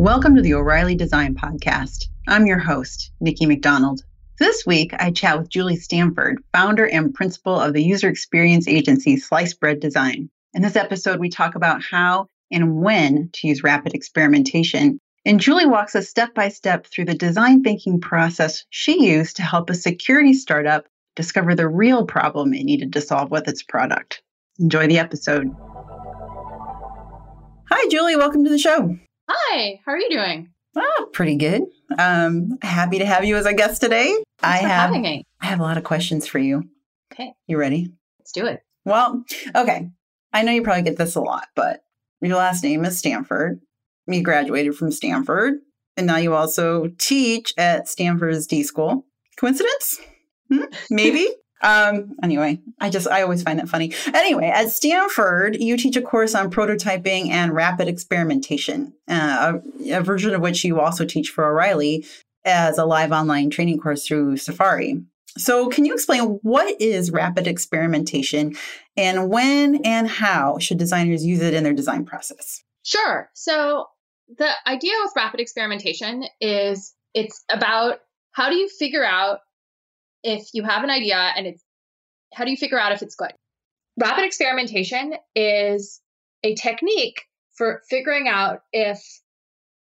Welcome to the O'Reilly Design Podcast. I'm your host, Nikki McDonald. This week, I chat with Julie Stanford, founder and principal of the user experience agency Sliced Bread Design. In this episode, we talk about how and when to use rapid experimentation. And Julie walks us step by step through the design thinking process she used to help a security startup discover the real problem it needed to solve with its product. Enjoy the episode. Hi, Julie. Welcome to the show. Hi, how are you doing? Oh, pretty good. Um, happy to have you as a guest today. Thanks I for have having me. I have a lot of questions for you. Okay, You ready? let's do it. Well, okay. I know you probably get this a lot, but your last name is Stanford. You graduated from Stanford, and now you also teach at Stanford's D School. Coincidence? Hmm? Maybe. um. Anyway, I just I always find that funny. Anyway, at Stanford, you teach a course on prototyping and rapid experimentation, uh, a, a version of which you also teach for O'Reilly as a live online training course through Safari. So, can you explain what is rapid experimentation and when and how should designers use it in their design process? Sure. So the idea with rapid experimentation is it's about how do you figure out if you have an idea and it's how do you figure out if it's good? Rapid experimentation is a technique for figuring out if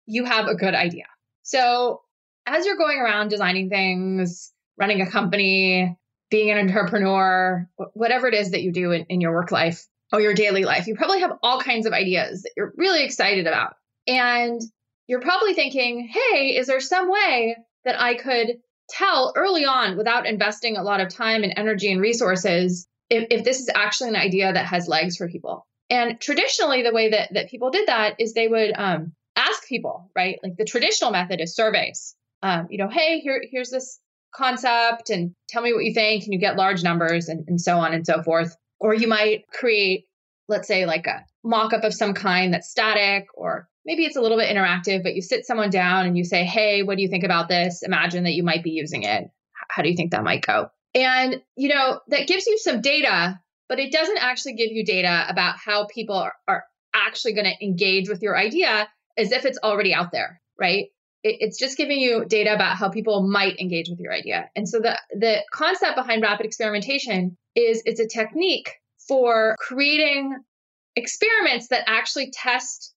you have a good idea. So as you're going around designing things, running a company, being an entrepreneur, whatever it is that you do in, in your work life or your daily life, you probably have all kinds of ideas that you're really excited about. And you're probably thinking, hey, is there some way that I could tell early on without investing a lot of time and energy and resources if, if this is actually an idea that has legs for people? And traditionally, the way that, that people did that is they would um, ask people, right? Like the traditional method is surveys. Um, you know, hey, here, here's this concept and tell me what you think. And you get large numbers and, and so on and so forth. Or you might create, let's say, like a mock up of some kind that's static, or maybe it's a little bit interactive, but you sit someone down and you say, hey, what do you think about this? Imagine that you might be using it. How do you think that might go? And, you know, that gives you some data, but it doesn't actually give you data about how people are, are actually going to engage with your idea as if it's already out there, right? It, it's just giving you data about how people might engage with your idea. And so the the concept behind rapid experimentation is it's a technique for creating experiments that actually test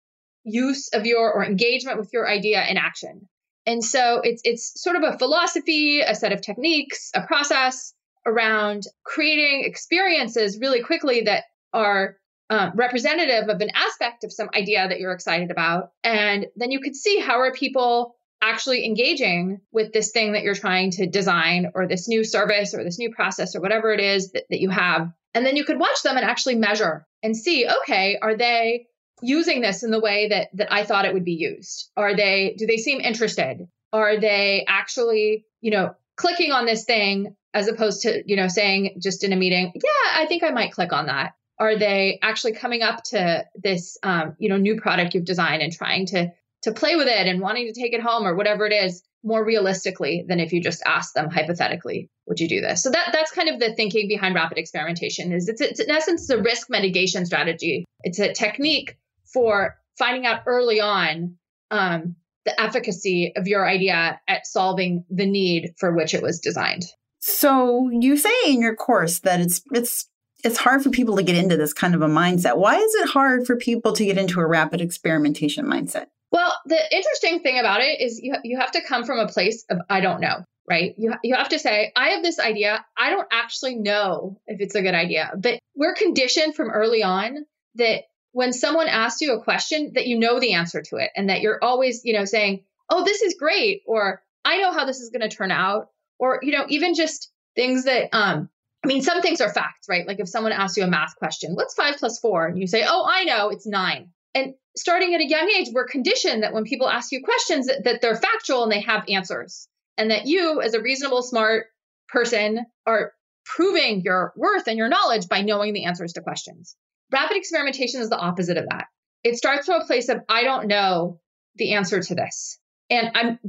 use of your or engagement with your idea in action. And so it's it's sort of a philosophy, a set of techniques, a process around creating experiences really quickly that are um, representative of an aspect of some idea that you're excited about, and then you could see how are people actually engaging with this thing that you're trying to design or this new service or this new process or whatever it is that, that you have. And then you could watch them and actually measure and see, okay, are they using this in the way that that I thought it would be used? Are they do they seem interested? Are they actually, you know, clicking on this thing as opposed to, you know, saying just in a meeting, yeah, I think I might click on that. Are they actually coming up to this um, you know, new product you've designed and trying to to play with it and wanting to take it home or whatever it is more realistically than if you just ask them hypothetically would you do this so that that's kind of the thinking behind rapid experimentation is it's, it's in essence a risk mitigation strategy it's a technique for finding out early on um, the efficacy of your idea at solving the need for which it was designed So you say in your course that it's it's it's hard for people to get into this kind of a mindset. Why is it hard for people to get into a rapid experimentation mindset? Well, the interesting thing about it is you, you have to come from a place of I don't know, right? You, you have to say, I have this idea. I don't actually know if it's a good idea, but we're conditioned from early on that when someone asks you a question that you know the answer to it and that you're always, you know, saying, "Oh, this is great," or "I know how this is going to turn out," or you know, even just things that um I mean, some things are facts, right? Like if someone asks you a math question, what's 5 plus 4? And you say, "Oh, I know, it's 9." And starting at a young age, we're conditioned that when people ask you questions that, that they're factual and they have answers. And that you, as a reasonable, smart person, are proving your worth and your knowledge by knowing the answers to questions. Rapid experimentation is the opposite of that. It starts from a place of I don't know the answer to this. And I'm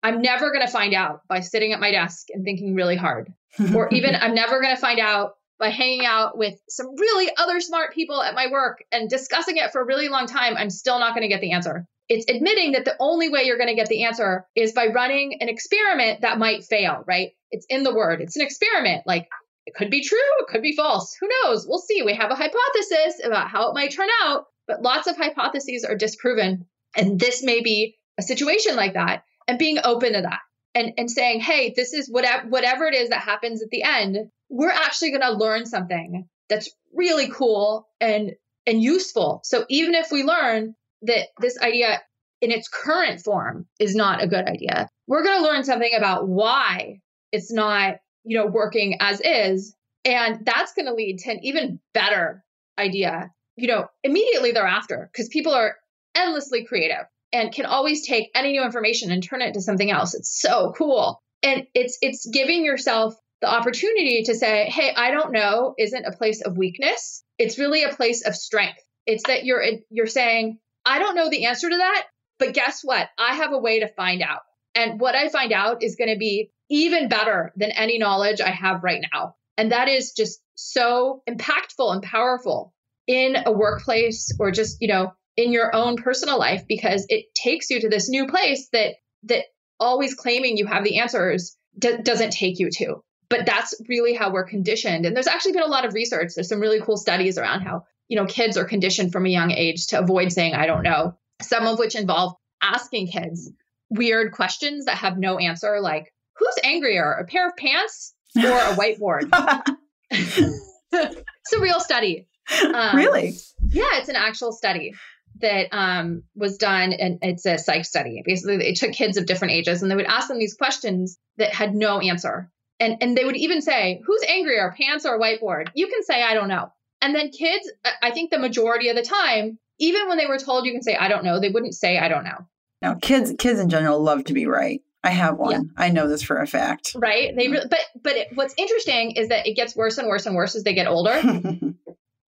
I'm never going to find out by sitting at my desk and thinking really hard. or even I'm never going to find out by hanging out with some really other smart people at my work and discussing it for a really long time. I'm still not going to get the answer. it's admitting that the only way you're going to get the answer is by running an experiment that might fail, right? It's in the word. It's an experiment. Like it could be true, it could be false. Who knows? We'll see. We have a hypothesis about how it might turn out, but lots of hypotheses are disproven. And this may be a situation like that and being open to that and, and saying, hey, this is whatever, whatever it is that happens at the end, we're actually going to learn something that's really cool and, and useful. So even if we learn that this idea in its current form is not a good idea, we're going to learn something about why it's not, you know, working as is. And that's going to lead to an even better idea, you know, immediately thereafter, because people are endlessly creative and can always take any new information and turn it into something else. It's so cool. And it's it's giving yourself the opportunity to say, "Hey, I don't know" isn't a place of weakness. It's really a place of strength. It's that you're you're saying, "I don't know the answer to that, but guess what? I have a way to find out." And what I find out is going to be even better than any knowledge I have right now. And that is just so impactful and powerful in a workplace or just, you know, in your own personal life because it takes you to this new place that that always claiming you have the answers d- doesn't take you to. But that's really how we're conditioned. And there's actually been a lot of research. There's some really cool studies around how you know kids are conditioned from a young age to avoid saying i don't know. Some of which involve asking kids weird questions that have no answer like who's angrier a pair of pants or a whiteboard it's a real study um, really yeah it's an actual study that um, was done, and it's a psych study. Basically, they took kids of different ages and they would ask them these questions that had no answer. And, and they would even say, Who's angrier, pants or whiteboard? You can say, I don't know. And then kids, I think the majority of the time, even when they were told you can say, I don't know, they wouldn't say, I don't know. No, kids, kids in general love to be right. I have one. Yeah. I know this for a fact. Right. They really, but but it, what's interesting is that it gets worse and worse and worse as they get older.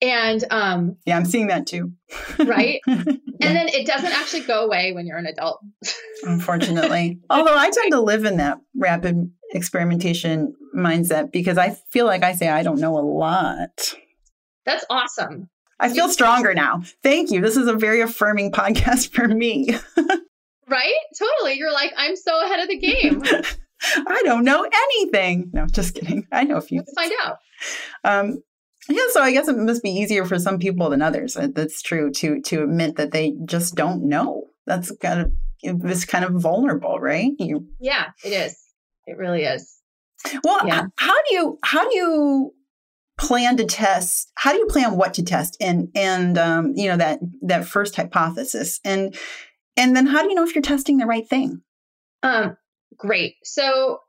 And um yeah, I'm seeing that too. right? yeah. And then it doesn't actually go away when you're an adult. Unfortunately. Although I tend to live in that rapid experimentation mindset because I feel like I say I don't know a lot. That's awesome. I feel stronger now. Thank you. This is a very affirming podcast for me. Right? Totally. You're like, I'm so ahead of the game. I don't know anything. No, just kidding. I know a few. Let's find out. Um, yeah, so I guess it must be easier for some people than others. That's true to to admit that they just don't know. That's kind of it's kind of vulnerable, right? You, yeah, it is. It really is. Well, yeah. how do you how do you plan to test? How do you plan what to test and and um, you know that that first hypothesis and and then how do you know if you're testing the right thing? Um, great. So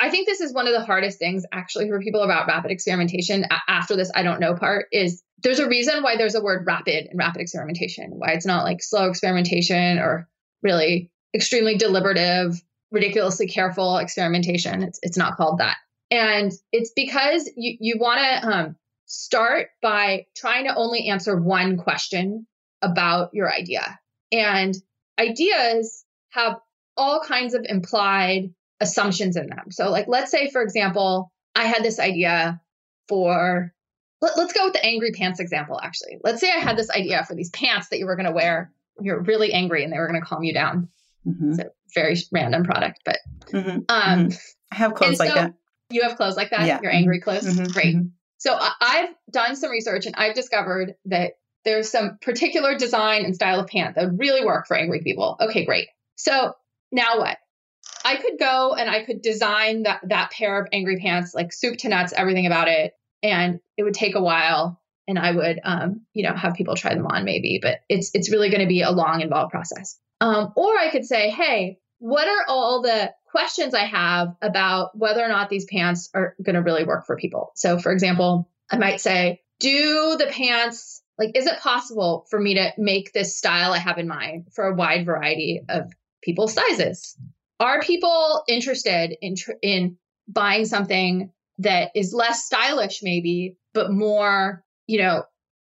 I think this is one of the hardest things actually for people about rapid experimentation after this I don't know part is there's a reason why there's a word rapid in rapid experimentation, why it's not like slow experimentation or really extremely deliberative, ridiculously careful experimentation. It's it's not called that. And it's because you you want to um, start by trying to only answer one question about your idea. And ideas have all kinds of implied assumptions in them. So, like, let's say, for example, I had this idea for, let, us go with the angry pants example, actually. Let's say I had this idea for these pants that you were going to wear. You're really angry and they were going to calm you down. Mm-hmm. It's a very random product, but mm-hmm. Um, mm-hmm. I have clothes like that. You have clothes like that? Yeah. Your angry clothes? Mm-hmm. Great. Mm-hmm. So, I've done some research and I've discovered that there's some particular design and style of pant that would really work for angry people. Okay, great. So, now what? I could go and I could design that that pair of angry pants, like soup to nuts, everything about it, and it would take a while. And I would, um, you know, have people try them on maybe, but it's it's really going to be a long, involved process. Um, or I could say, hey, what are all the questions I have about whether or not these pants are going to really work for people? So, for example, I might say, do the pants like is it possible for me to make this style I have in mind for a wide variety of people's sizes? are people interested in in buying something that is less stylish maybe but more you know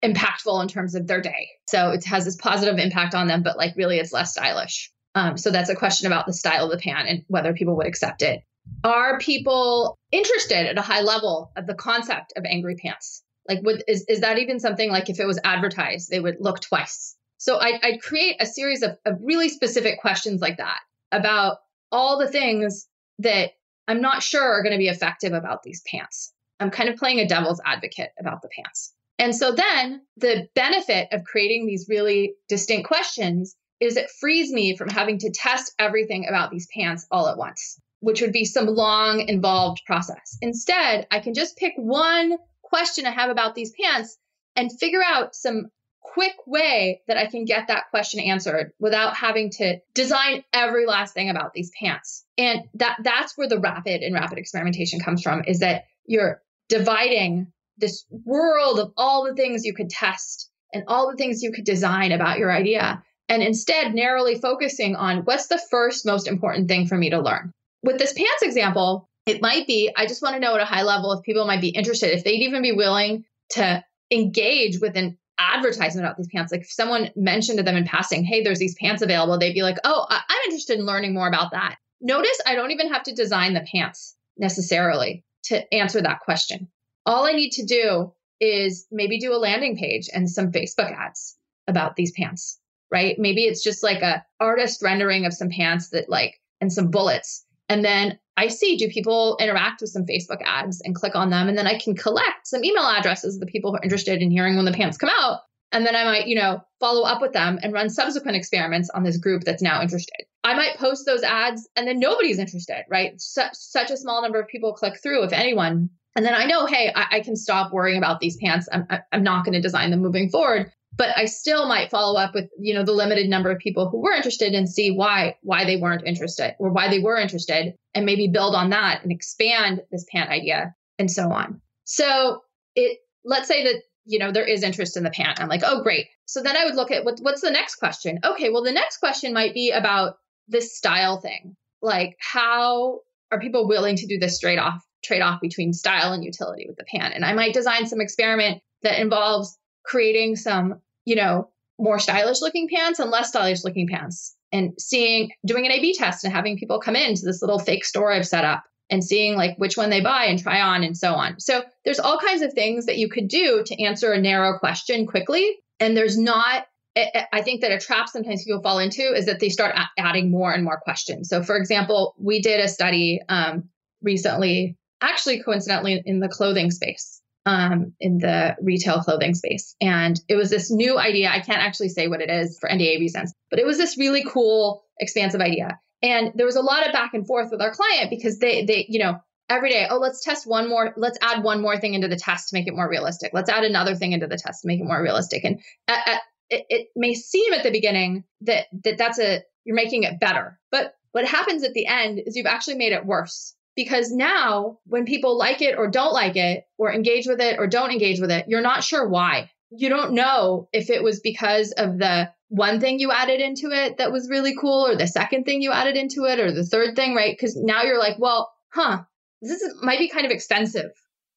impactful in terms of their day? So it has this positive impact on them but like really it's less stylish. Um, so that's a question about the style of the pan and whether people would accept it. Are people interested at a high level of the concept of angry pants like would is, is that even something like if it was advertised they would look twice So I'd, I'd create a series of, of really specific questions like that about all the things that I'm not sure are going to be effective about these pants. I'm kind of playing a devil's advocate about the pants. And so then the benefit of creating these really distinct questions is it frees me from having to test everything about these pants all at once, which would be some long, involved process. Instead, I can just pick one question I have about these pants and figure out some quick way that I can get that question answered without having to design every last thing about these pants. And that that's where the rapid and rapid experimentation comes from is that you're dividing this world of all the things you could test and all the things you could design about your idea and instead narrowly focusing on what's the first most important thing for me to learn. With this pants example, it might be I just want to know at a high level if people might be interested, if they'd even be willing to engage with an advertisement about these pants. Like if someone mentioned to them in passing, hey, there's these pants available, they'd be like, oh, I'm interested in learning more about that. Notice I don't even have to design the pants necessarily to answer that question. All I need to do is maybe do a landing page and some Facebook ads about these pants, right? Maybe it's just like a artist rendering of some pants that like and some bullets. And then I see do people interact with some Facebook ads and click on them and then I can collect some email addresses of the people who are interested in hearing when the pants come out and then I might, you know, follow up with them and run subsequent experiments on this group that's now interested. I might post those ads and then nobody's interested, right? Such, such a small number of people click through, if anyone. And then I know, hey, I, I can stop worrying about these pants. I'm, I'm not going to design them moving forward. But I still might follow up with, you know, the limited number of people who were interested and see why why they weren't interested or why they were interested, and maybe build on that and expand this pant idea and so on. So it let's say that you know there is interest in the pant. I'm like, oh great. So then I would look at what, what's the next question. Okay, well the next question might be about this style thing, like how are people willing to do this straight off trade off between style and utility with the pant. And I might design some experiment that involves creating some, you know, more stylish looking pants and less stylish looking pants and seeing, doing an A B test and having people come into this little fake store I've set up and seeing like which one they buy and try on and so on. So there's all kinds of things that you could do to answer a narrow question quickly. And there's not I think that a trap sometimes people fall into is that they start adding more and more questions. So, for example, we did a study um, recently actually coincidentally in the clothing space, um, in the retail clothing space. And it was this new idea. I can't actually say what it is for NDA reasons, but it was this really cool, expansive idea. And there was a lot of back and forth with our client because they, they, you know, every day, oh, let's test one more, let's add one more thing into the test to make it more realistic. Let's add another thing into the test to make it more realistic. And at, at, it, it may seem at the beginning that that that's a you're making it better, but what happens at the end is you've actually made it worse because now when people like it or don't like it or engage with it or don't engage with it, you're not sure why. You don't know if it was because of the one thing you added into it that was really cool or the second thing you added into it or the third thing, right? Because now you're like, well, huh, this is, might be kind of expensive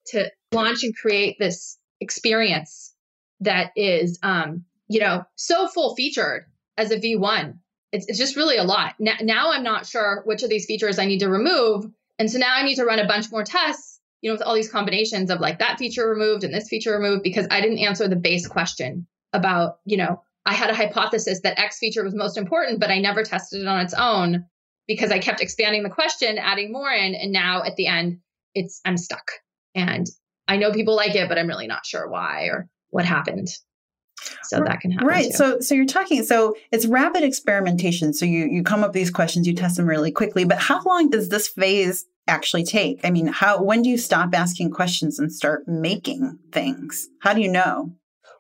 to launch and create this experience that is, um, you know, so full featured as a V1. It's, it's just really a lot. Now, now I'm not sure which of these features I need to remove and so now I need to run a bunch more tests, you know, with all these combinations of like that feature removed and this feature removed because I didn't answer the base question about, you know, I had a hypothesis that X feature was most important, but I never tested it on its own because I kept expanding the question, adding more in, and now at the end, it's I'm stuck. And I know people like it, but I'm really not sure why or what happened so that can happen right too. so so you're talking so it's rapid experimentation so you you come up with these questions you test them really quickly but how long does this phase actually take? I mean how when do you stop asking questions and start making things? How do you know?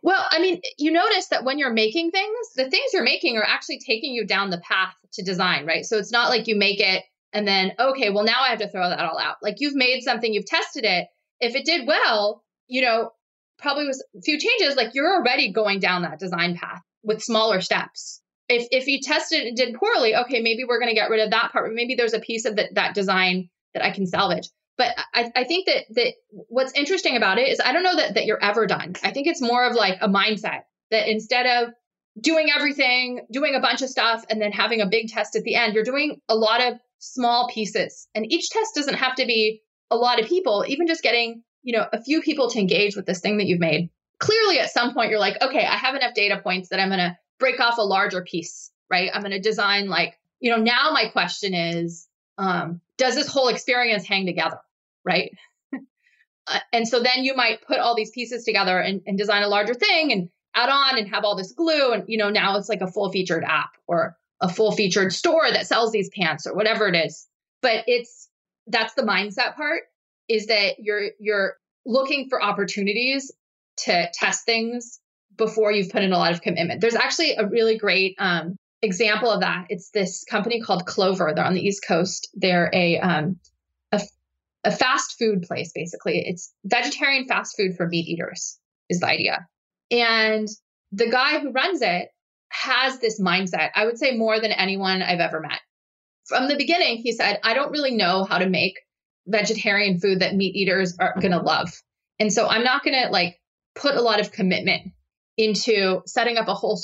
Well i mean you notice that when you're making things the things you're making are actually taking you down the path to design right? So it's not like you make it and then okay well now i have to throw that all out. Like you've made something you've tested it. If it did well you know probably was a few changes, like you're already going down that design path with smaller steps. If if you tested and did poorly, okay, maybe we're going to get rid of that part. Maybe there's a piece of that that design that I can salvage. But I, I think that that what's interesting about it is I don't know that that you're ever done. I think it's more of like a mindset that instead of doing everything, doing a bunch of stuff, and then having a big test at the end, you're doing a lot of small pieces. And each test doesn't have to be a lot of people, even just getting you know, a few people to engage with this thing that you've made. Clearly, at some point, you're like, okay, I have enough data points that I'm going to break off a larger piece, right? I'm going to design like, you know, now my question is, um, does this whole experience hang together, right? uh, and so then you might put all these pieces together and, and design a larger thing and add on and have all this glue. And, you know, now it's like a full featured app or a full featured store that sells these pants or whatever it is. But it's, that's the mindset part is that you're, you're looking for opportunities to test things before you've put in a lot of commitment. There's actually a really great um, example of that. It's this company called Clover. They're on the East Coast. They're a um, a, a fast food place, basically. It's vegetarian fast food for meat eaters, is the idea. And the guy who runs it has this mindset, I would say more than anyone I've ever met. From the beginning, he said, I don't really know how to make vegetarian food that meat eaters are going to love. And so I'm not going to like put a lot of commitment into setting up a whole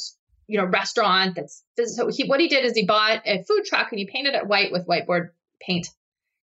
you know restaurant that's so he what he did is he bought a food truck and he painted it white with whiteboard paint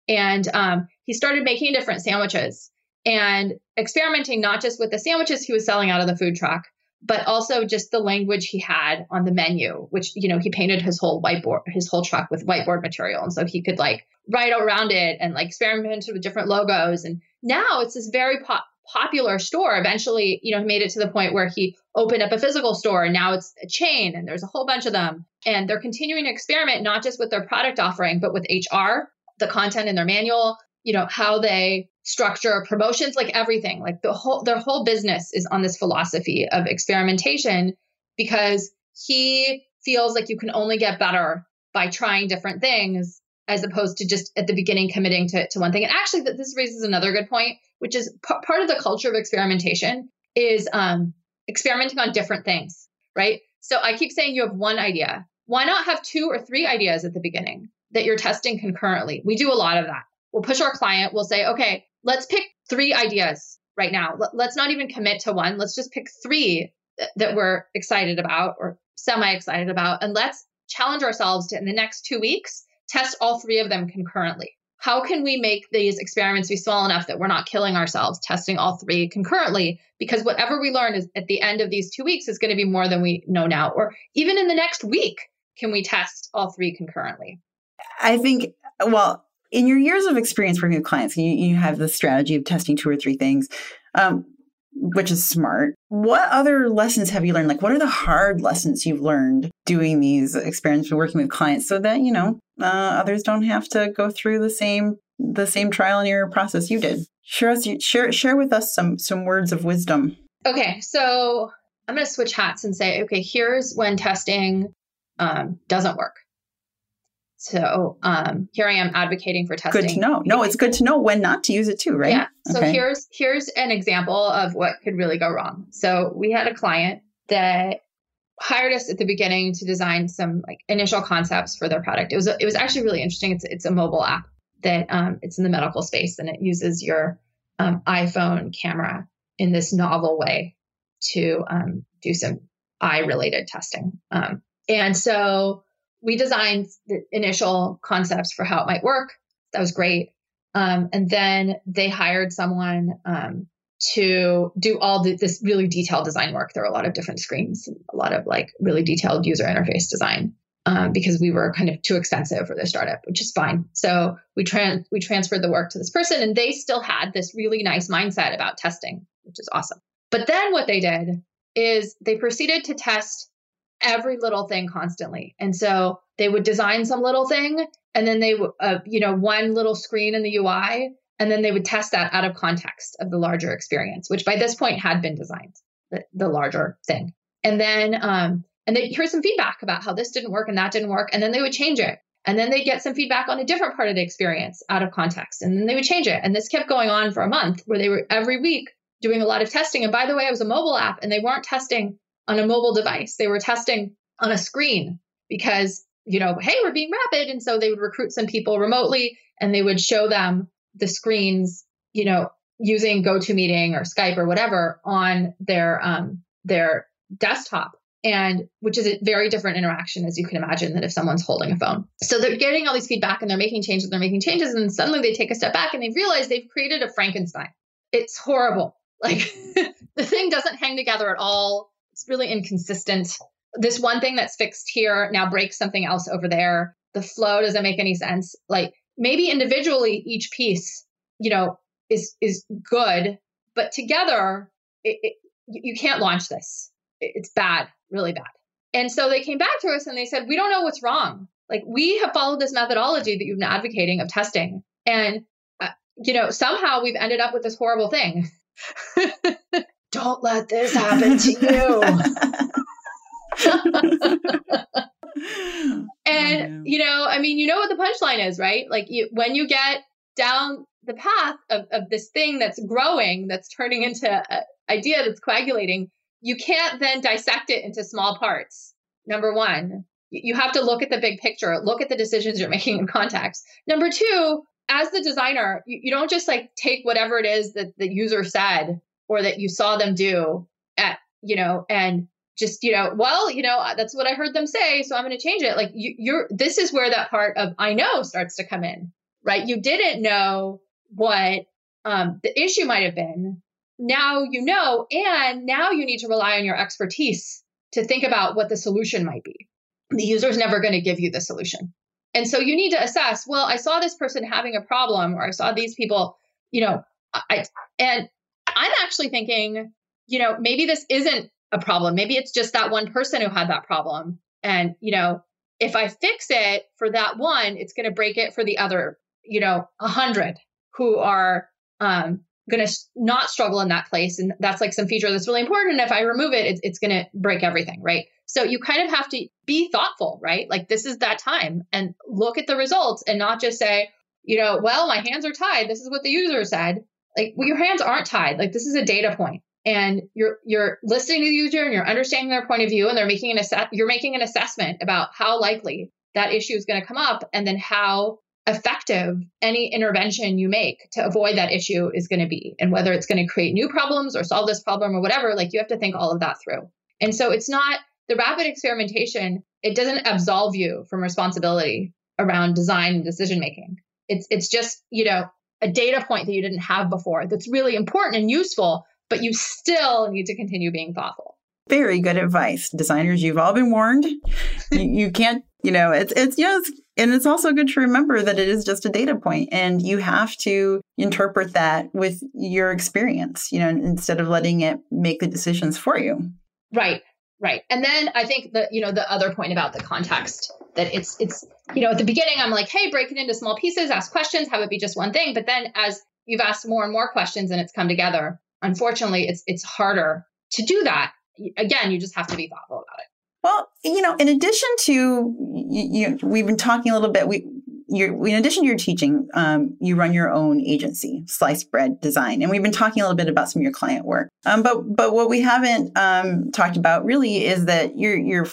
and um, he started making different sandwiches and experimenting not just with the sandwiches he was selling out of the food truck but also just the language he had on the menu which you know he painted his whole whiteboard his whole truck with whiteboard material. And so he could like write around it and like experimented with different logos. And now it's this very pop popular store. Eventually you know he made it to the point where he opened up a physical store. And now it's a chain and there's a whole bunch of them. And they're continuing to experiment not just with their product offering but with hr the content in their manual you know how they structure promotions like everything like the whole their whole business is on this philosophy of experimentation because he feels like you can only get better by trying different things as opposed to just at the beginning committing to, to one thing. And actually, this raises another good point, which is p- part of the culture of experimentation is um, experimenting on different things, right? So I keep saying you have one idea. Why not have two or three ideas at the beginning that you're testing concurrently? We do a lot of that. We'll push our client, we'll say, okay, let's pick three ideas right now. Let's not even commit to one. Let's just pick three that we're excited about or semi excited about. And let's challenge ourselves to, in the next two weeks, test all three of them concurrently. How can we make these experiments be small enough that we're not killing ourselves testing all three concurrently? Because whatever we learn is at the end of these two weeks is going to be more than we know now. Or even in the next week, can we test all three concurrently? I think, well, in your years of experience working with clients, you, you have the strategy of testing two or three things. Um, which is smart. What other lessons have you learned? Like, what are the hard lessons you've learned doing these experiments and working with clients so that, you know, uh, others don't have to go through the same the same trial and error process you did? Share us, share share with us some some words of wisdom. Okay, so I'm going to switch hats and say, okay, here's when testing um, doesn't work. So um, here I am advocating for testing. Good to know. No, it's good to know when not to use it too, right? Yeah. So okay. here's here's an example of what could really go wrong. So we had a client that hired us at the beginning to design some like initial concepts for their product. It was it was actually really interesting. It's it's a mobile app that um, it's in the medical space and it uses your um, iPhone camera in this novel way to um, do some eye related testing. Um, and so we designed the initial concepts for how it might work. That was great. Um, and then they hired someone um, to do all the, this really detailed design work. There are a lot of different screens, a lot of like really detailed user interface design um, because we were kind of too expensive for the startup, which is fine. So we trans we transferred the work to this person, and they still had this really nice mindset about testing, which is awesome. But then what they did is they proceeded to test every little thing constantly. And so they would design some little thing and then they uh, you know, one little screen in the UI, and then they would test that out of context of the larger experience, which by this point had been designed, the, the larger thing. And then, um, and they hear some feedback about how this didn't work and that didn't work, and then they would change it. And then they'd get some feedback on a different part of the experience out of context, and then they would change it. And this kept going on for a month where they were every week doing a lot of testing. And by the way, it was a mobile app, and they weren't testing on a mobile device. They were testing on a screen because, you know, hey, we're being rapid. And so they would recruit some people remotely and they would show them the screens, you know, using GoToMeeting or Skype or whatever on their um, their desktop and which is a very different interaction as you can imagine than if someone's holding a phone. So they're getting all these feedback and they're making changes, and they're making changes, and then suddenly they take a step back and they realize they've created a Frankenstein. It's horrible. Like the thing doesn't hang together at all. Really inconsistent. this one thing that's fixed here now breaks something else over there. The flow doesn't make any sense. Like maybe individually each piece, you know, is is good, but together it, it, you can't launch this. It's bad, really bad. And so they came back to us and they said, "We don't know what's wrong. Like we have followed this methodology that you've been advocating of testing, and uh, you know somehow we've ended up with this horrible thing. don't let this happen to you." Oh, and you know, I mean, you know what the punchline is, right? Like you, when you get down the path of, of this thing that's growing, that's turning into an idea that's coagulating, you can't then dissect it into small parts. Number one, you have to look at the big picture, look at the decisions you're making in context. Number two, as the designer, you, you don't just like take whatever it is that the user said or that you saw them do at, you know, and just you know well you know that's what i heard them say so i'm going to change it. Like you, you're this is where that part of i know starts to come in right? You didn't know what um, the issue might have been. Now you know and now you need to rely on your expertise to think about what the solution might be. The user is never going to give you the solution. And so you need to assess well i saw this person having a problem or i saw these people you know i and i'm actually thinking you know maybe this isn't a problem. Maybe it's just that one person who had that problem. And, you know, if I fix it for that one, it's going to break it for the other, you know, a hundred who are um, going to not struggle in that place. And that's like some feature that's really important. And if I remove it, it's, it's going to break everything. Right. So you kind of have to be thoughtful, right? Like this is that time and look at the results and not just say, you know, well, my hands are tied. This is what the user said. Like, well, your hands aren't tied. Like, this is a data point. And you're you're listening to the user and you're understanding their point of view and they're making an ass- you're making an assessment about how likely that issue is going to come up and then how effective any intervention you make to avoid that issue is going to be and whether it's going to create new problems or solve this problem or whatever like you have to think all of that through. And so it's not the rapid experimentation it doesn't absolve you from responsibility around design and decision making. It's it's just you know a data point that you didn't have before that's really important and useful but you still need to continue being thoughtful. Very good advice. Designers, you've all been warned. you, you, can't, you know, it's, it's, you know, it's, and it's also good to remember that it is just a data point and you have to interpret that with your experience, you know, instead of letting it make the decisions for you. Right. Right. And then I think that, you know, the other point about the context that it's, it's, you know, at the beginning, I'm like, hey, break it into small pieces, ask questions, have it be just one thing. But then as you've asked more and more questions and it's come together, unfortunately, it's it's harder to do that. Again, you just have to be thoughtful about it. Well, you know, in addition to you, you we've been talking a little bit. We you're, in addition to your teaching, um, you run your own agency, Sliced Bread Design, and we've been talking a little bit about some of your client work. Um, but but what we haven't um, talked about really is that your your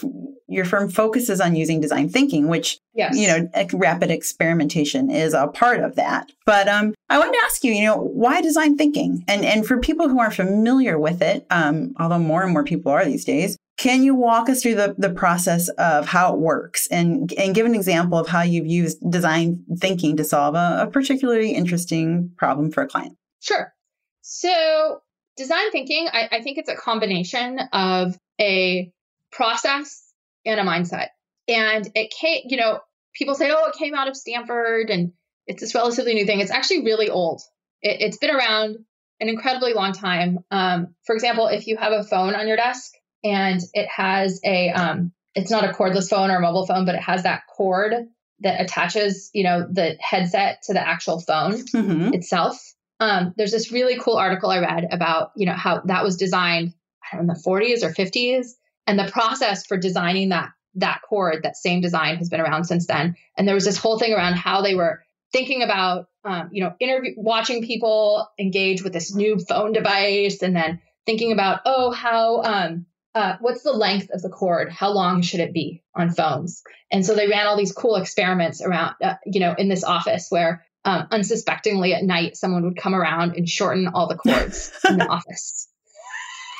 your firm focuses on using design thinking, which yes. you know rapid experimentation is a part of that. But um, I wanted to ask you, you know, why design thinking? And and for people who aren't familiar with it, um, although more and more people are these days, can you walk us through the, the process of how it works and, and give an example of how you've used design thinking to solve a, a particularly interesting problem for a client? Sure. So, design thinking, I, I think it's a combination of a process and a mindset. And it came, you know, people say, oh, it came out of Stanford and it's this relatively new thing. It's actually really old. It, has been around an incredibly long time. Um, for example, if you have a phone on your desk, and it has a um, it's not a cordless phone or a mobile phone, but it has that cord that attaches, you know, the headset to the actual phone mm-hmm. itself. Um, there's this really cool article I read about, you know, how that was designed in the 40s or 50s, and the process for designing that that cord, that same design, has been around since then. And there was this whole thing around how they were thinking about, um, you know, interview, watching people engage with this new phone device, and then thinking about, oh, how um, uh, what's the length of the cord? How long should it be on phones? And so they ran all these cool experiments around, uh, you know, in this office where um, unsuspectingly at night someone would come around and shorten all the cords in the office,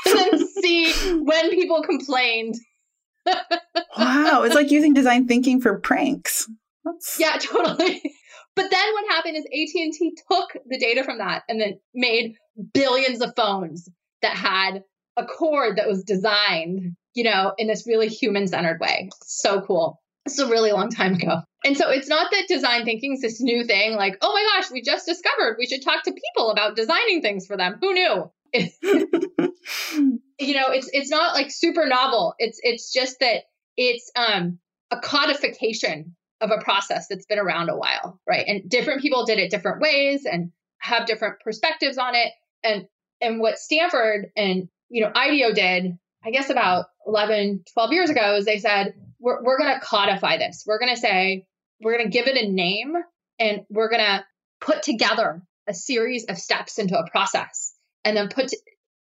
and then see when people complained. wow, it's like using design thinking for pranks. That's... Yeah, totally. But then what happened is AT&T took the data from that and then made billions of phones that had a cord that was designed you know, in this really human centered way. So cool. It's a really long time ago. And so it's not that design thinking is this new thing like, oh my gosh, we just discovered we should talk to people about designing things for them. Who knew? you know, it's it's not like super novel. It's it's just that it's um a codification of a process that's been around a while, right? And different people did it different ways and have different perspectives on it. And and what Stanford and you know IDEO did, I guess about 11, 12 years ago, is they said we're we're going to codify this. We're going to say we're going to give it a name and we're going to put together a series of steps into a process and then put to,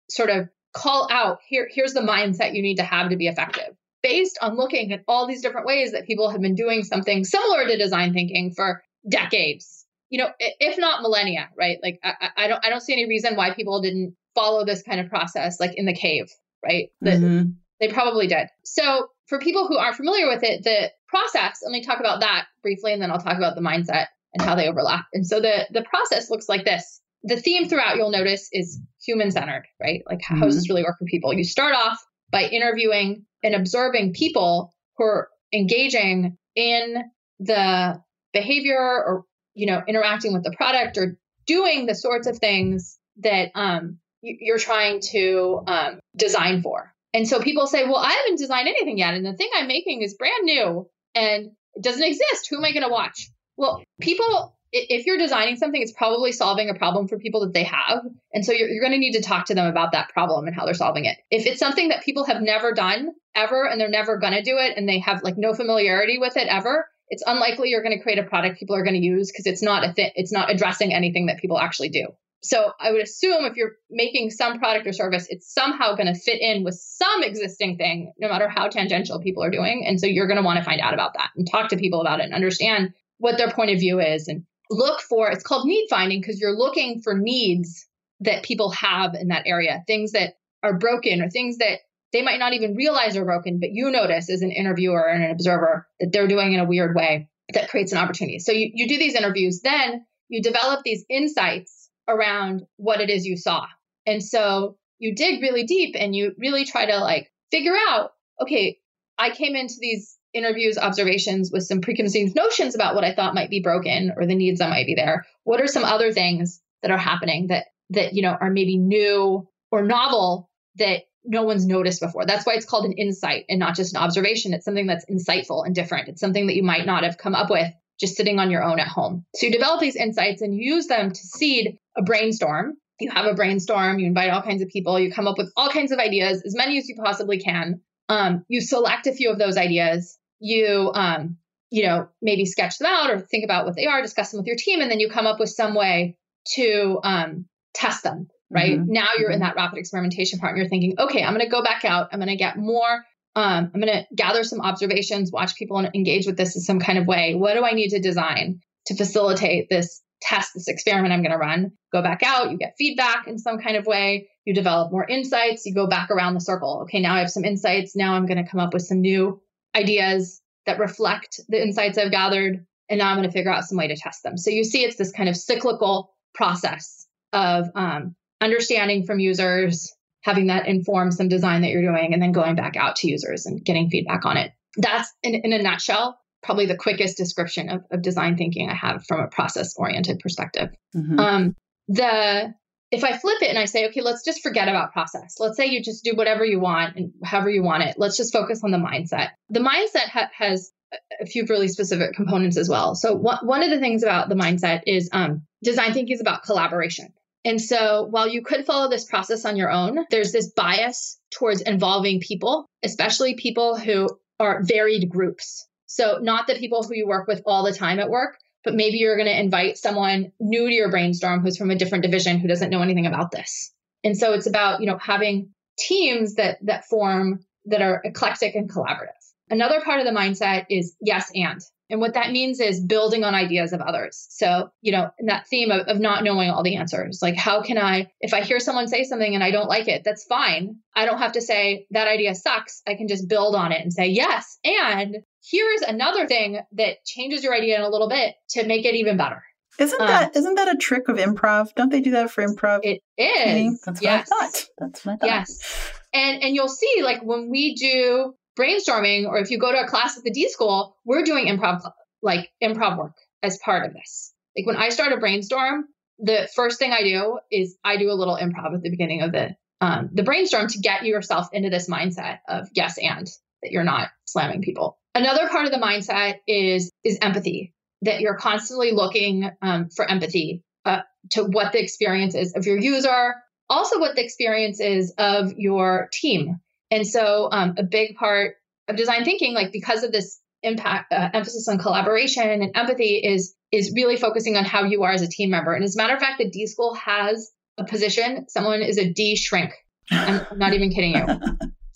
sort of call out here here's the mindset you need to have to be effective based on looking at all these different ways that people have been doing something similar to design thinking for decades you know if not millennia right like I, I don't i don't see any reason why people didn't follow this kind of process like in the cave right that mm-hmm. they probably did so for people who aren't familiar with it the process let me talk about that briefly and then i'll talk about the mindset and how they overlap and so the the process looks like this the theme throughout you'll notice is human centered, right? Like how mm-hmm. does this really work for people? You start off by interviewing and observing people who are engaging in the behavior or you know interacting with the product or doing the sorts of things that um, you're trying to um, design for. And so people say, well, I haven't designed anything yet. And the thing I'm making is brand new and it doesn't exist. Who am I going to watch? Well, people if you're designing something, it's probably solving a problem for people that they have. And so you're, you're going to need to talk to them about that problem and how they're solving it. If it's something that people have never done ever and they're never going to do it and they have like no familiarity with it ever, it's unlikely you're going to create a product people are going to use because it's not a th- it's not addressing anything that people actually do. So I would assume if you're making some product or service, it's somehow going to fit in with some existing thing, no matter how tangential people are doing. And so you're going to want to find out about that and talk to people about it and understand what their point of view is and look for it's called need finding because you're looking for needs that people have in that area, things that are broken or things that they might not even realize are broken, but you notice as an interviewer and an observer that they're doing in a weird way that creates an opportunity. So you, you do these interviews, then you develop these insights around what it is you saw. And so you dig really deep and you really try to like figure out, okay, I came into these interviews, observations with some preconceived notions about what I thought might be broken or the needs that might be there. What are some other things that are happening that that you know are maybe new or novel that no one's noticed before? That's why it's called an insight and not just an observation. It's something that's insightful and different. It's something that you might not have come up with just sitting on your own at home. So you develop these insights and you use them to seed a brainstorm. You have a brainstorm, you invite all kinds of people, you come up with all kinds of ideas, as many as you possibly can. Um, you select a few of those ideas you um, you know maybe sketch them out or think about what they are discuss them with your team and then you come up with some way to um, test them right mm-hmm. now you're mm-hmm. in that rapid experimentation part and you're thinking okay i'm going to go back out i'm going to get more um, i'm going to gather some observations watch people engage with this in some kind of way what do i need to design to facilitate this test this experiment i'm going to run go back out you get feedback in some kind of way you develop more insights you go back around the circle okay now i have some insights now i'm going to come up with some new ideas that reflect the insights I've gathered. And now I'm going to figure out some way to test them. So you see, it's this kind of cyclical process of um, understanding from users, having that inform some design that you're doing, and then going back out to users and getting feedback on it. That's in, in a nutshell, probably the quickest description of, of design thinking I have from a process oriented perspective. Mm-hmm. Um, the if I flip it and I say, okay, let's just forget about process. Let's say you just do whatever you want and however you want it. Let's just focus on the mindset. The mindset ha- has a few really specific components as well. So one, one of the things about the mindset is um, design thinking is about collaboration. And so while you could follow this process on your own, there's this bias towards involving people, especially people who are varied groups. So not the people who you work with all the time at work, but maybe you're going to invite someone new to your brainstorm who's from a different division who doesn't know anything about this. And so it's about, you know, having teams that that form that are eclectic and collaborative. Another part of the mindset is yes and. And what that means is building on ideas of others. So, you know, that theme of, of not knowing all the answers. Like, how can I, if I hear someone say something and I don't like it, that's fine. I don't have to say that idea sucks. I can just build on it and say, yes. And here's another thing that changes your idea in a little bit to make it even better. Isn't um, that isn't that a trick of improv? Don't they do that for improv? It is. That's what yes. I thought. That's my thought. Yes. And and you'll see like when we do brainstorming or if you go to a class at the D school, we're doing improv like improv work as part of this. Like when I start a brainstorm, the first thing I do is I do a little improv at the beginning of the um, the brainstorm to get yourself into this mindset of yes and that you're not slamming people. Another part of the mindset is is empathy that you're constantly looking um, for empathy uh, to what the experience is of your user, also what the experience is of your team. And so, um, a big part of design thinking, like because of this impact uh, emphasis on collaboration and empathy, is is really focusing on how you are as a team member. And as a matter of fact, the D School has a position. Someone is a D shrink. I'm, I'm not even kidding you.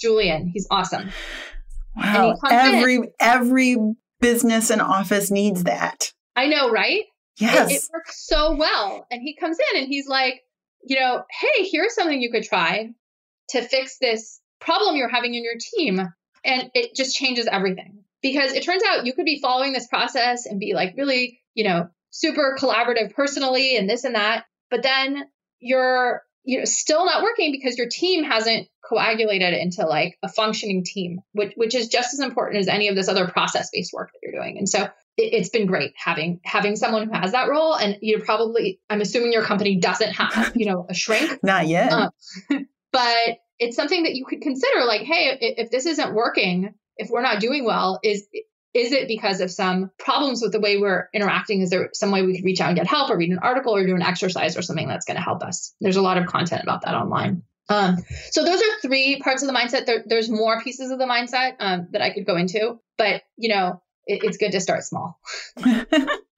Julian, he's awesome. Wow. Every in. every business and office needs that. I know, right? Yes. It, it, works so well. And he comes in and he's like, you know, hey, here's something you could try to fix this problem you're having in your team. And it just changes everything. Because it turns out you could be following this process and be like really, you know, super collaborative personally and this and that. But then you're you know still not working because your team hasn't coagulated into like a functioning team which which is just as important as any of this other process based work that you're doing and so it, has been great having having someone who has that role and you probably i'm assuming your company doesn't have you know a shrink not yet um, but it's something that you could consider like hey if, this isn't working if we're not doing well is is it because of some problems with the way we're interacting? Is there some way we could reach out and get help or read an article or do an exercise or something that's going to help us? There's a lot of content about that online. Um, so those are three parts of the mindset. There, there's more pieces of the mindset um, that I could go into, but you know, it, it's good to start small.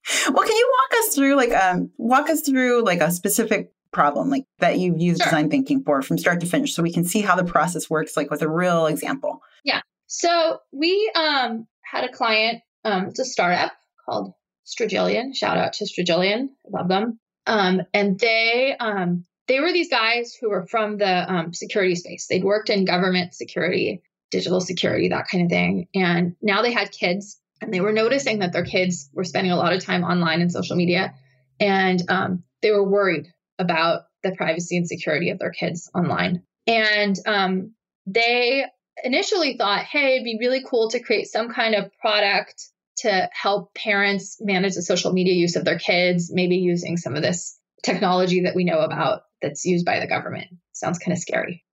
well, can you walk us through like um walk us through like a specific problem like that you've used sure. design thinking for from start to finish so we can see how the process works like with a real example. Yeah. So we um had a client, um, it's a startup called Strigillian. Shout out to Strigillian. Love them. Um, and they um, they were these guys who were from the um, security space. They'd worked in government security, digital security, that kind of thing. And now they had kids, and they were noticing that their kids were spending a lot of time online and social media, and um, they were worried about the privacy and security of their kids online. And um, they initially thought, hey, it'd be really cool to create some kind of product to help parents manage the social media use of their kids, maybe using some of this technology that we know about that's used by the government. Sounds kind of scary.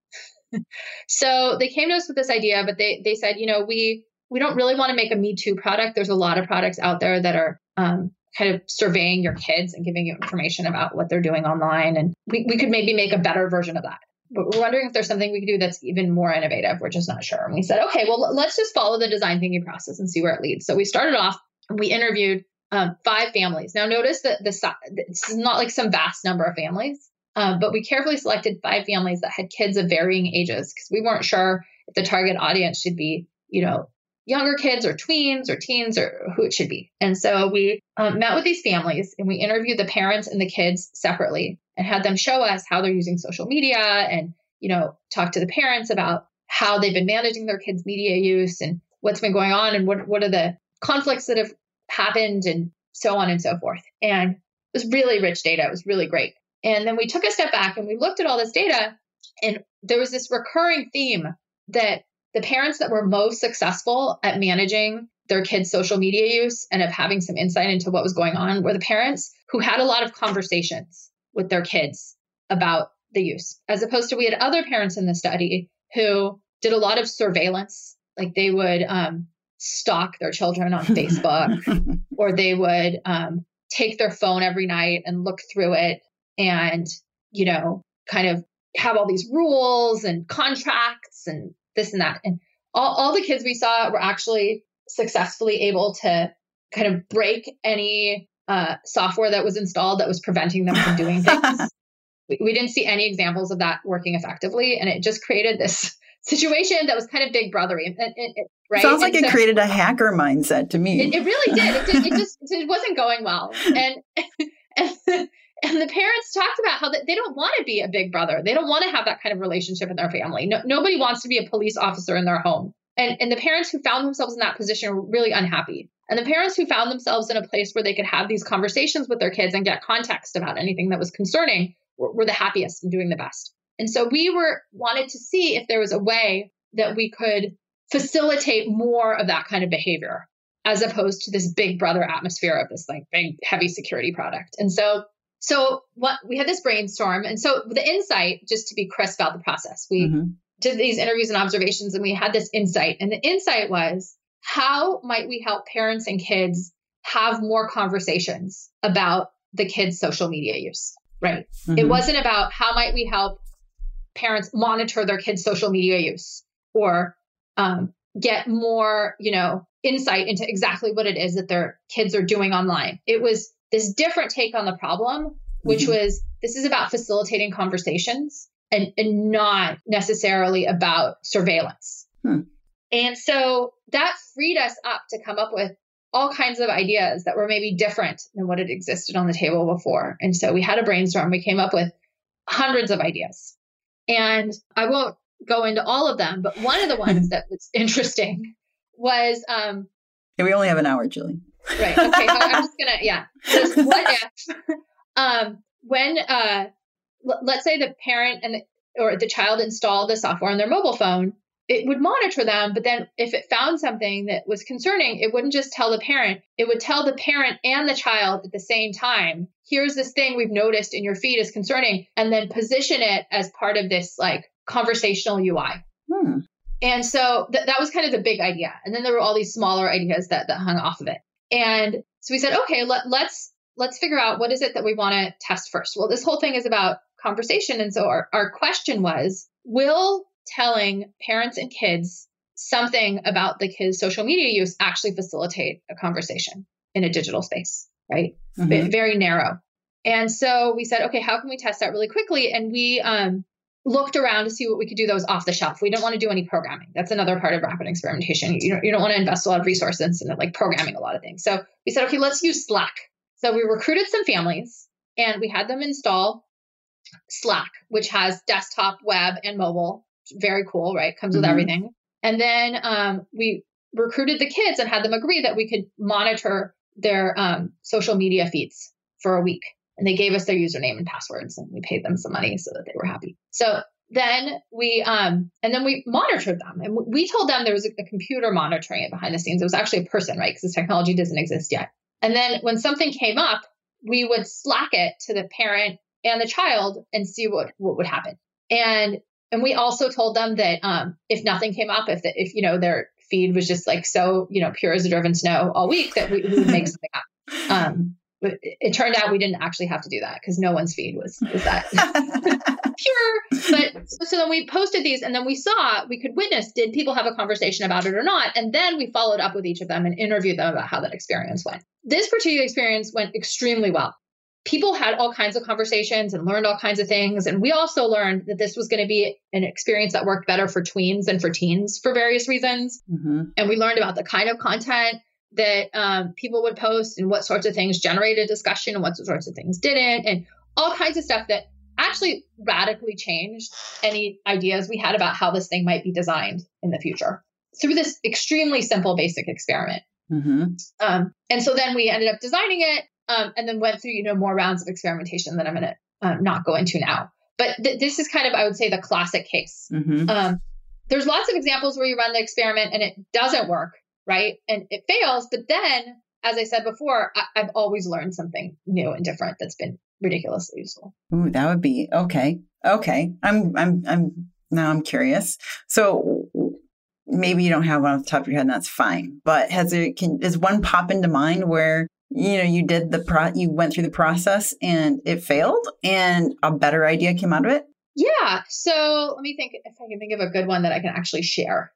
so they came to us with this idea, but they they said, you know, we we don't really want to make a Me Too product. There's a lot of products out there that are um, kind of surveying your kids and giving you information about what they're doing online. And we, we could maybe make a better version of that but we're wondering if there's something we could do that's even more innovative. We're just not sure. And we said, okay, well, let's just follow the design thinking process and see where it leads. So we started off we interviewed um, five families. Now, notice that the this is not like some vast number of families, um, but we carefully selected five families that had kids of varying ages because we weren't sure if the target audience should be, you know, younger kids or tweens or teens or who it should be. And so we um, met with these families and we interviewed the parents and the kids separately and had them show us how they're using social media and, you know, talk to the parents about how they've been managing their kids' media use and what's been going on and what, what are the conflicts that have happened and so on and so forth. And it was really rich data. It was really great. And then we took a step back and we looked at all this data and there was this recurring theme that the parents that were most successful at managing their kids' social media use and of having some insight into what was going on were the parents who had a lot of conversations with their kids about the use, as opposed to we had other parents in the study who did a lot of surveillance, like they would um, stalk their children on Facebook, or they would um, take their phone every night and look through it and, you know, kind of have all these rules and contracts and this and that. And all, all the kids we saw were actually successfully able to kind of break any uh, software that was installed that was preventing them from doing things. we, we didn't see any examples of that working effectively. And it just created this situation that was kind of big brothery. And, and, and, right? Sounds like and it so, created a hacker mindset to me. It, it really did. It, did. it just it wasn't going well. And, and and the parents talked about how they don't want to be a big brother. They don't want to have that kind of relationship in their family. No, nobody wants to be a police officer in their home. And, and the parents who found themselves in that position were really unhappy. And the parents who found themselves in a place where they could have these conversations with their kids and get context about anything that was concerning were, were the happiest and doing the best. And so we were wanted to see if there was a way that we could facilitate more of that kind of behavior as opposed to this big brother atmosphere of this like big heavy security product. And so so what we had this brainstorm and so the insight just to be crisp about the process. We mm-hmm. did these interviews and observations and we had this insight and the insight was how might we help parents and kids have more conversations about the kids social media use, right? Mm-hmm. It wasn't about how might we help parents monitor their kids social media use or um, get more, you know, insight into exactly what it is that their kids are doing online. It was this different take on the problem, which mm-hmm. was this is about facilitating conversations and, and not necessarily about surveillance. Hmm. And so that freed us up to come up with all kinds of ideas that were maybe different than what had existed on the table before. And so we had a brainstorm. We came up with hundreds of ideas. And I won't go into all of them, but one of the ones that was interesting was um we only have an hour, Julie. Right. Okay. so I'm just gonna yeah. what if um when uh l- let's say the parent and the, or the child installed the software on their mobile phone, it would monitor them, but then if it found something that was concerning, it wouldn't just tell the parent, it would tell the parent and the child at the same time, here's this thing we've noticed in your feed is concerning, and then position it as part of this like conversational UI. Hmm. And so th- that was kind of the big idea. And then there were all these smaller ideas that, that hung off of it. And so we said, okay, let, let's let's figure out what is it that we want to test first. Well, this whole thing is about conversation. And so our, our question was, will telling parents and kids something about the kids' social media use actually facilitate a conversation in a digital space, right? Mm-hmm. Very narrow. And so we said, okay, how can we test that really quickly? And we um, looked around to see what we could do that was off the shelf. We didn't want to do any programming. That's another part of rapid experimentation. You don't, you don't want to invest a lot of resources in like programming a lot of things. So we said, okay, let's use Slack. So we recruited some families and we had them install Slack, which has desktop, web, and mobile. Very cool, right? Comes with mm-hmm. everything. And then um, we recruited the kids and had them agree that we could monitor their um, social media feeds for a week and they gave us their username and passwords and we paid them some money so that they were happy. So then we um and then we monitored them and we told them there was a, a computer monitoring it behind the scenes. It was actually a person right? Because this technology doesn't exist yet. And then when something came up we would slack it to the parent and the child and see what what would happen. And and we also told them that um if nothing came up if the, if you know their feed was just like so you know pure as a driven snow all week that we, we would make something up. Um but it turned out we didn't actually have to do that because no one's feed was, was that pure. But so then we posted these and then we saw we could witness did people have a conversation about it or not? And then we followed up with each of them and interviewed them about how that experience went. This particular experience went extremely well. People had all kinds of conversations and learned all kinds of things. And we also learned that this was going to be an experience that worked better for tweens than for teens for various reasons. Mm-hmm. And we learned about the kind of content that um, people would post and what sorts of things generated discussion and what sorts of things didn't, and all kinds of stuff that actually radically changed any ideas we had about how this thing might be designed in the future through this extremely simple basic experiment. Mm-hmm. Um, and so then we ended up designing it um, and then went through you know more rounds of experimentation that I'm going to um, not go into now. But th- this is kind of I would say the classic case. Mm-hmm. Um, there's lots of examples where you run the experiment and it doesn't work right? And it fails. But then, as I said before, I, have always learned something new and different that's been ridiculously useful. Ooh, that would be okay. Okay, I'm I'm I'm now I'm curious. So maybe you don't have one off the top of your head, and that's fine. But has it can does one pop into mind where you know you did the pro you went through the process and it failed and a better idea came out of it? Yeah. So let me think if I can think of a good one that I can actually share.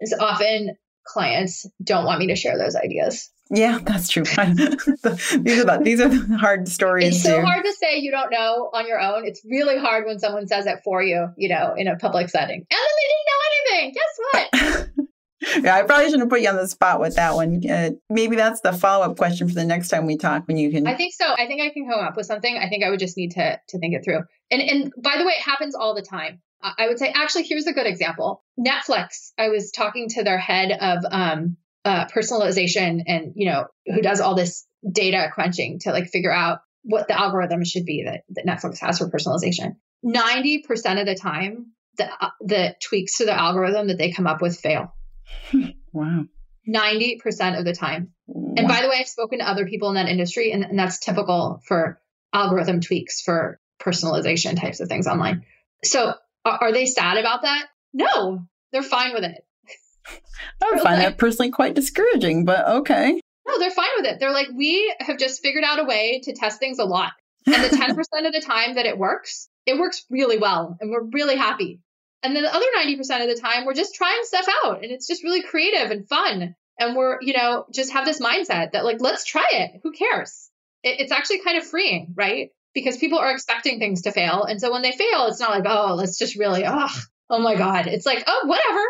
Is often clients don't want me to share those ideas. Yeah, that's true. these are the, these are the hard stories. It's so too. hard to say you don't know on your own. It's really hard when someone says it for you, you know, in a public setting. And then they didn't know anything. Guess what? yeah, I probably shouldn't put you on the spot with that one. Uh, maybe that's the follow up question for the next time we talk. When you can, I think so. I think I can come up with something. I think I would just need to to think it through. And and by the way, it happens all the time. I would say, actually, here's a good example. Netflix, I was talking to their head of um, uh, personalization and, you know, who does all this data crunching to like figure out what the algorithm should be that, that Netflix has for personalization. 90% of the time, the, uh, the tweaks to the algorithm that they come up with fail. wow. 90% of the time. And by the way, I've spoken to other people in that industry, and, and that's typical for algorithm tweaks for personalization types of things online. So, are, they sad about that? No, they're fine with it. I would find like, that personally quite discouraging, but okay. No, they're fine with it. They're like, we have just figured out a way to test things a lot. And the 10% of the time that it works, it works really well. And we're really happy. And then the other 90% of the time, we're just trying stuff out and it's just really creative and fun. And we're, you know, just have this mindset that like, let's try it. Who cares? It, it's actually kind of freeing, right? Because people are expecting things to fail. And so when they fail, it's not like, oh, let's just really, oh, oh my God. It's like, oh, whatever.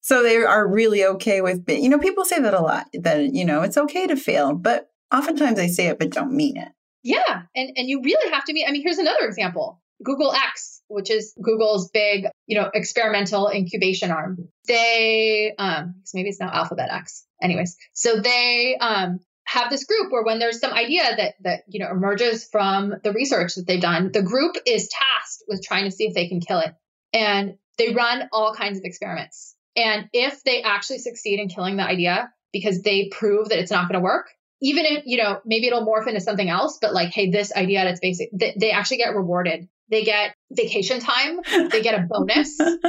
So they are really okay with, you know, people say that a lot that, you know, it's okay to fail, but oftentimes they say it but don't mean it. Yeah. And, and you really have to mean, I mean, here's another example Google X, which is Google's big, you know, experimental incubation arm. They, um, maybe it's now Alphabet X. Anyways, so they um, have this group where when there's some idea that that you know emerges from the research that they've done, the group is tasked with trying to see if they can kill it, and they run all kinds of experiments. And if they actually succeed in killing the idea because they prove that it's not going to work, even if you know maybe it'll morph into something else, but like, hey, this idea that's basic, they, they actually get rewarded they get vacation time, they get a bonus.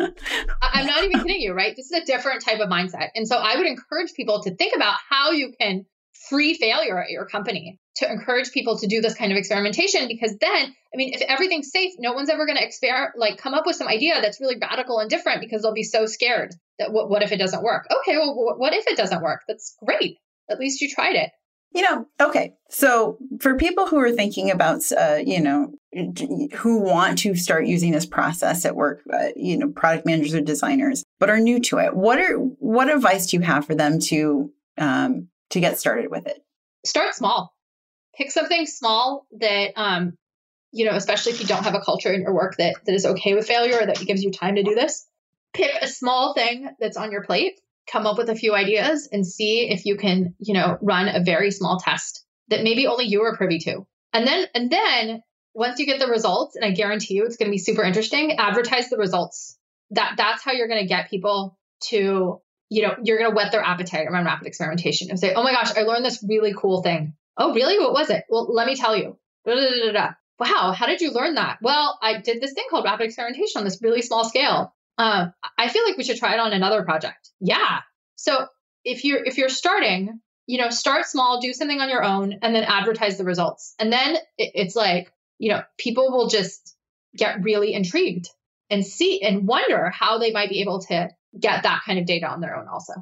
I'm not even kidding you, right? This is a different type of mindset. And so I would encourage people to think about how you can free failure at your company to encourage people to do this kind of experimentation because then i mean if everything's safe no one's ever going to experiment like come up with some idea that's really radical and different because they'll be so scared that what, what if it doesn't work? Okay well what if it doesn't work? That's great. At least you tried it. You know, okay. So for people who are thinking about, uh, you know, who want to start using this process at work, uh, you know, product managers or designers, but are new to it, what are what advice do you have for them to um, to get started with it? Start small. Pick something small that, um, you know, especially if you don't have a culture in your work that that is okay with failure or that gives you time to do this. Pick a small thing that's on your plate come up with a few ideas and see if you can, you know, run a very small test that maybe only you are privy to. And then and then once you get the results, and I guarantee you it's going to be super interesting, advertise the results. That that's how you're going to get people to, you know, you're going to whet their appetite around rapid experimentation and say, "Oh my gosh, I learned this really cool thing." "Oh, really? What was it?" "Well, let me tell you." Wow, how did you learn that? Well, I did this thing called rapid experimentation on this really small scale. Um, I feel like we should try it on another project. Yeah. So if you're if you're starting, you know, start small, do something on your own, and then advertise the results. And then it, it's like, you know, people will just get really intrigued and see and wonder how they might be able to get that kind of data on their own also.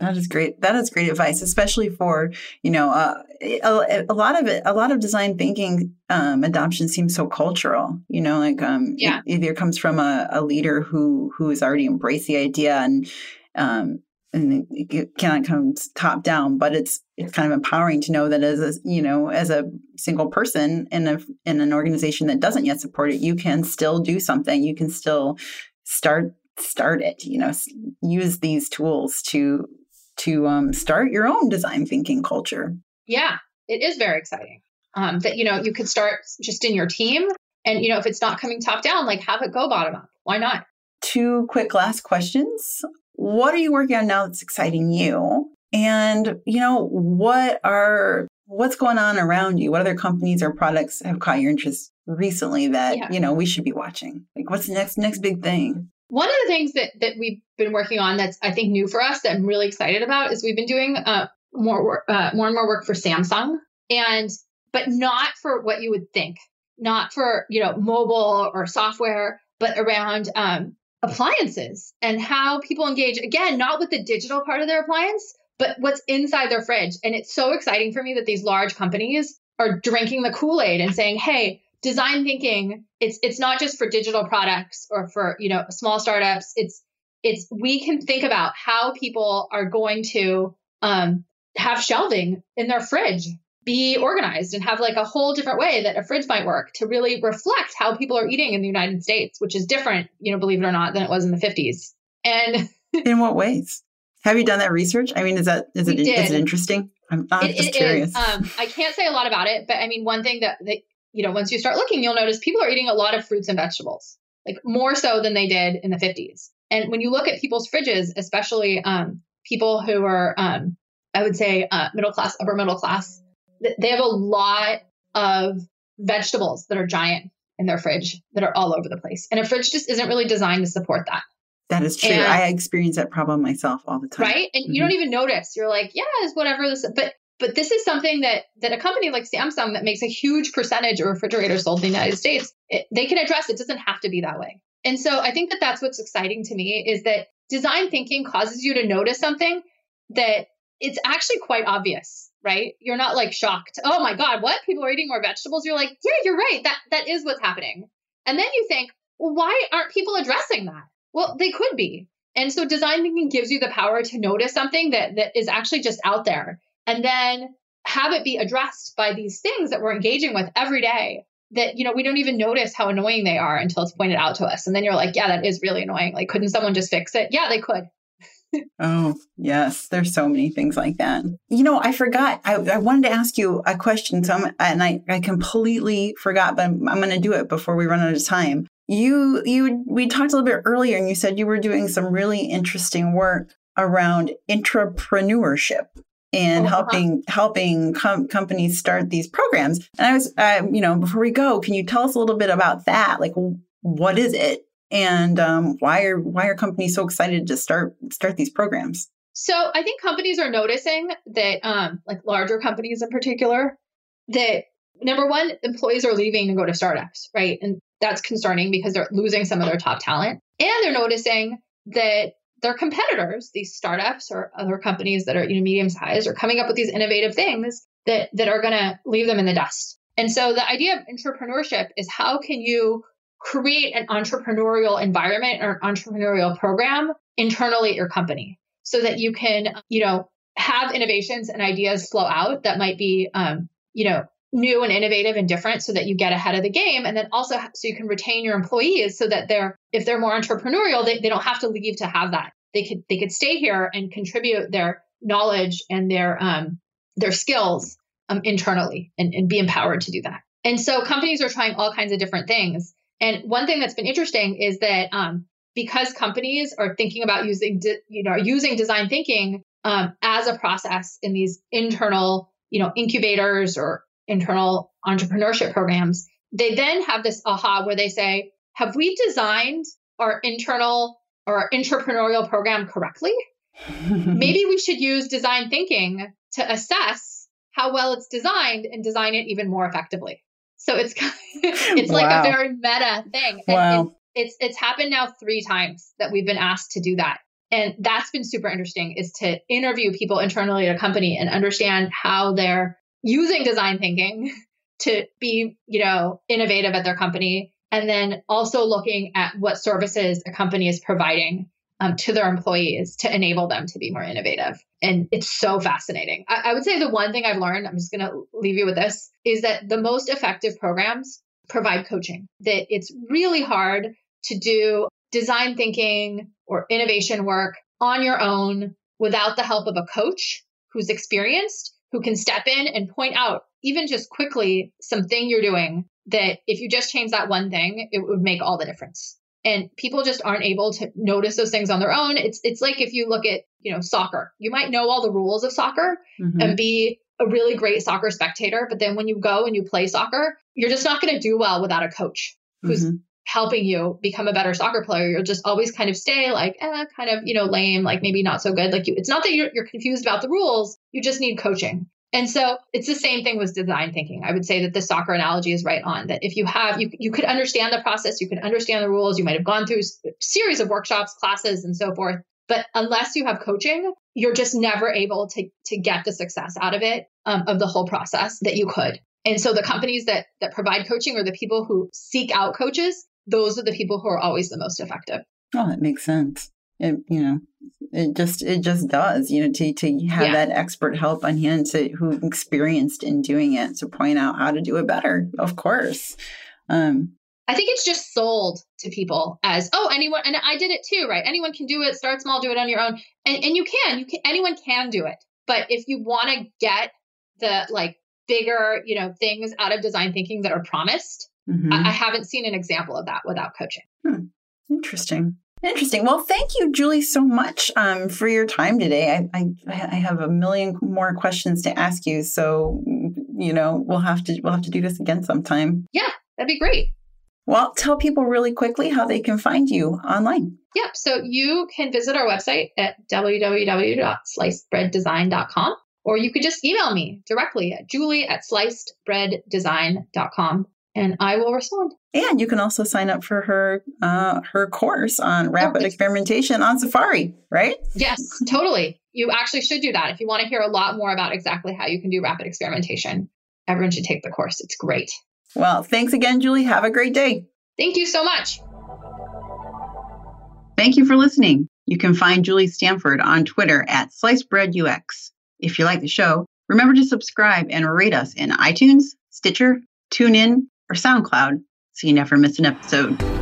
That is great. That is great advice, especially for you know uh, a, a, lot of it. A lot of design thinking um, adoption seems so cultural. You know, like um, yeah. it either comes from a, a leader who who has already embraced the idea and um, and it cannot come top down, but it's it's kind of empowering to know that as a you know as a single person in a in an organization that doesn't yet support it, you can still do something. You can still start start it. You know, use these tools to to um, start your own design thinking culture. Yeah, it is very exciting. Um, that you know you could start just in your team, and you know if it's not coming top down, like have it go bottom up. Why not? Two quick last questions. What are you working on now that's exciting you? And you know what are what's going on around you? What other companies or products have caught your interest recently that yeah. you know we should be watching? Like what's the next next big thing? One of the things that that we've been working on that's I think new for us that I'm really excited about is we've been doing uh, more work, uh, more and more work for Samsung, and but not for what you would think, not for you know mobile or software, but around um, appliances and how people engage. Again, not with the digital part of their appliance, but what's inside their fridge. And it's so exciting for me that these large companies are drinking the Kool Aid and saying, "Hey, design thinking it's it's not just for digital products or for you know small startups. It's it's we can think about how people are going to um, have shelving in their fridge be organized and have like a whole different way that a fridge might work to really reflect how people are eating in the united states which is different you know believe it or not than it was in the 50s and in what ways? Have you done that research? I mean is that is it is it interesting? I'm, I'm it, just curious. Um, i can't say a lot about it but i mean one thing that, that you know, once you start looking, you'll notice people are eating a lot of fruits and vegetables, like more so than they did in the 50s. And when you look at people's fridges, especially um, people who are, um, I would say, uh, middle class, upper middle class, they have a lot of vegetables that are giant in their fridge that are all over the place. And a fridge just isn't really designed to support that. That is true. And, I experience that problem myself all the time. Right? And mm-hmm. you don't even notice. You're like, yeah, it's whatever this but but this is something that that a company like Samsung that makes a huge percentage of refrigerators sold in the United States, it, they can address. It doesn't have to be that way. And so I think that that's what's exciting to me is that design thinking causes you to notice something that it's actually quite obvious, right? You're not like shocked. Oh my god, what? People are eating more vegetables. You're like, yeah, you're right. That that is what's happening. And then you think, well, why aren't people addressing that? Well, they could be. And so design thinking gives you the power to notice something that that is actually just out there and then have it be addressed by these things that we're engaging with every day that you know we don't even notice how annoying they are until it's pointed out to us. And then you're like yeah that is really annoying. Like couldn't someone just fix it? Yeah they could. Oh yes. There's so many things like that. You know i forgot. I, I wanted to ask you a question so I'm, and I, I completely forgot but i'm, I'm going to do it before we run out of time. You you we talked a little bit earlier and you said you were doing some really interesting work around entrepreneurship and oh, helping uh-huh. helping com- companies start these programs. And I was, uh, you know, before we go, can you tell us a little bit about that? Like, what is it, and um, why are why are companies so excited to start start these programs? So I think companies are noticing that, um, like larger companies in particular, that number one, employees are leaving to go to startups, right? And that's concerning because they're losing some of their top talent, and they're noticing that their competitors, these startups or other companies that are you know medium sized, are coming up with these innovative things that that are going to leave them in the dust. And so the idea of entrepreneurship is how can you create an entrepreneurial environment or an entrepreneurial program internally at your company so that you can you know have innovations and ideas flow out that might be um, you know new and innovative and different so that you get ahead of the game. And then also so you can retain your employees so that they're if they're more entrepreneurial they, they don't have to leave to have that. They could they could stay here and contribute their knowledge and their um their skills um, internally and, and be empowered to do that. And so companies are trying all kinds of different things. And one thing that's been interesting is that um, because companies are thinking about using de- you know using design thinking um, as a process in these internal you know incubators or internal entrepreneurship programs, they then have this aha where they say, have we designed our internal or our entrepreneurial program correctly? Maybe we should use design thinking to assess how well it's designed and design it even more effectively. So it's it's like wow. a very meta thing. Wow. And it's it's happened now 3 times that we've been asked to do that. And that's been super interesting is to interview people internally at a company and understand how they're using design thinking to be, you know, innovative at their company. And then also looking at what services a company is providing um, to their employees to enable them to be more innovative. And it's so fascinating. I, I would say the one thing I've learned, I'm just going to leave you with this, is that the most effective programs provide coaching, that it's really hard to do design thinking or innovation work on your own without the help of a coach who's experienced who can step in and point out, even just quickly, something you're doing that if you just change that one thing, it would make all the difference. And people just aren't able to notice those things on their own. It's it's like if you look at, you know, soccer. You might know all the rules of soccer mm-hmm. and be a really great soccer spectator, but then when you go and you play soccer, you're just not going to do well without a coach who's mm-hmm helping you become a better soccer player. You'll just always kind of stay like, eh, kind of, you know, lame, like maybe not so good. Like you, it's not that you're, you're confused about the rules. You just need coaching. And so it's the same thing with design thinking. I would say that the soccer analogy is right on that if you have, you, you could understand the process, you could understand the rules, you might have gone through a series of workshops, classes, and so forth. But unless you have coaching, you're just never able to, to get the success out of it, um, of the whole process that you could. And so the companies that that provide coaching or the people who seek out coaches, those are the people who are always the most effective. Oh, that makes sense. It, you know, it just it just does. You know, to to have yeah. that expert help on hand to who experienced in doing it to point out how to do it better. Of course. Um, I think it's just sold to people as, oh, anyone, and I did it too, right? Anyone can do it. Start small, do it on your own, and and you can, you can, anyone can do it. But if you want to get the like bigger, you know, things out of design thinking that are promised. Mhm. I, I haven't seen an example of that without coaching. Interesting. Interesting. Well, thank you, Julie, so much um, for your time today. I, I I have a million more questions to ask you, so you know we'll have to we'll have to do this again sometime. Yeah, that'd be great. Well, tell people really quickly how they can find you online. Yep. So you can visit our website at www.slicedbreaddesign.com, or you could just email me directly at julie at slicedbreaddesign.com and I will respond. And you can also sign up for her uh, her course on rapid it's- experimentation on Safari, right? Yes, totally. You actually should do that. If you want to hear a lot more about exactly how you can do rapid experimentation, everyone should take the course. It's great. Well, thanks again, Julie. Have a great day. Thank you so much. Thank you for listening. You can find Julie Stanford on Twitter at SlicedBreadUX. If you like the show, remember to subscribe and rate us in iTunes, Stitcher, TuneIn, or SoundCloud so you never miss an episode.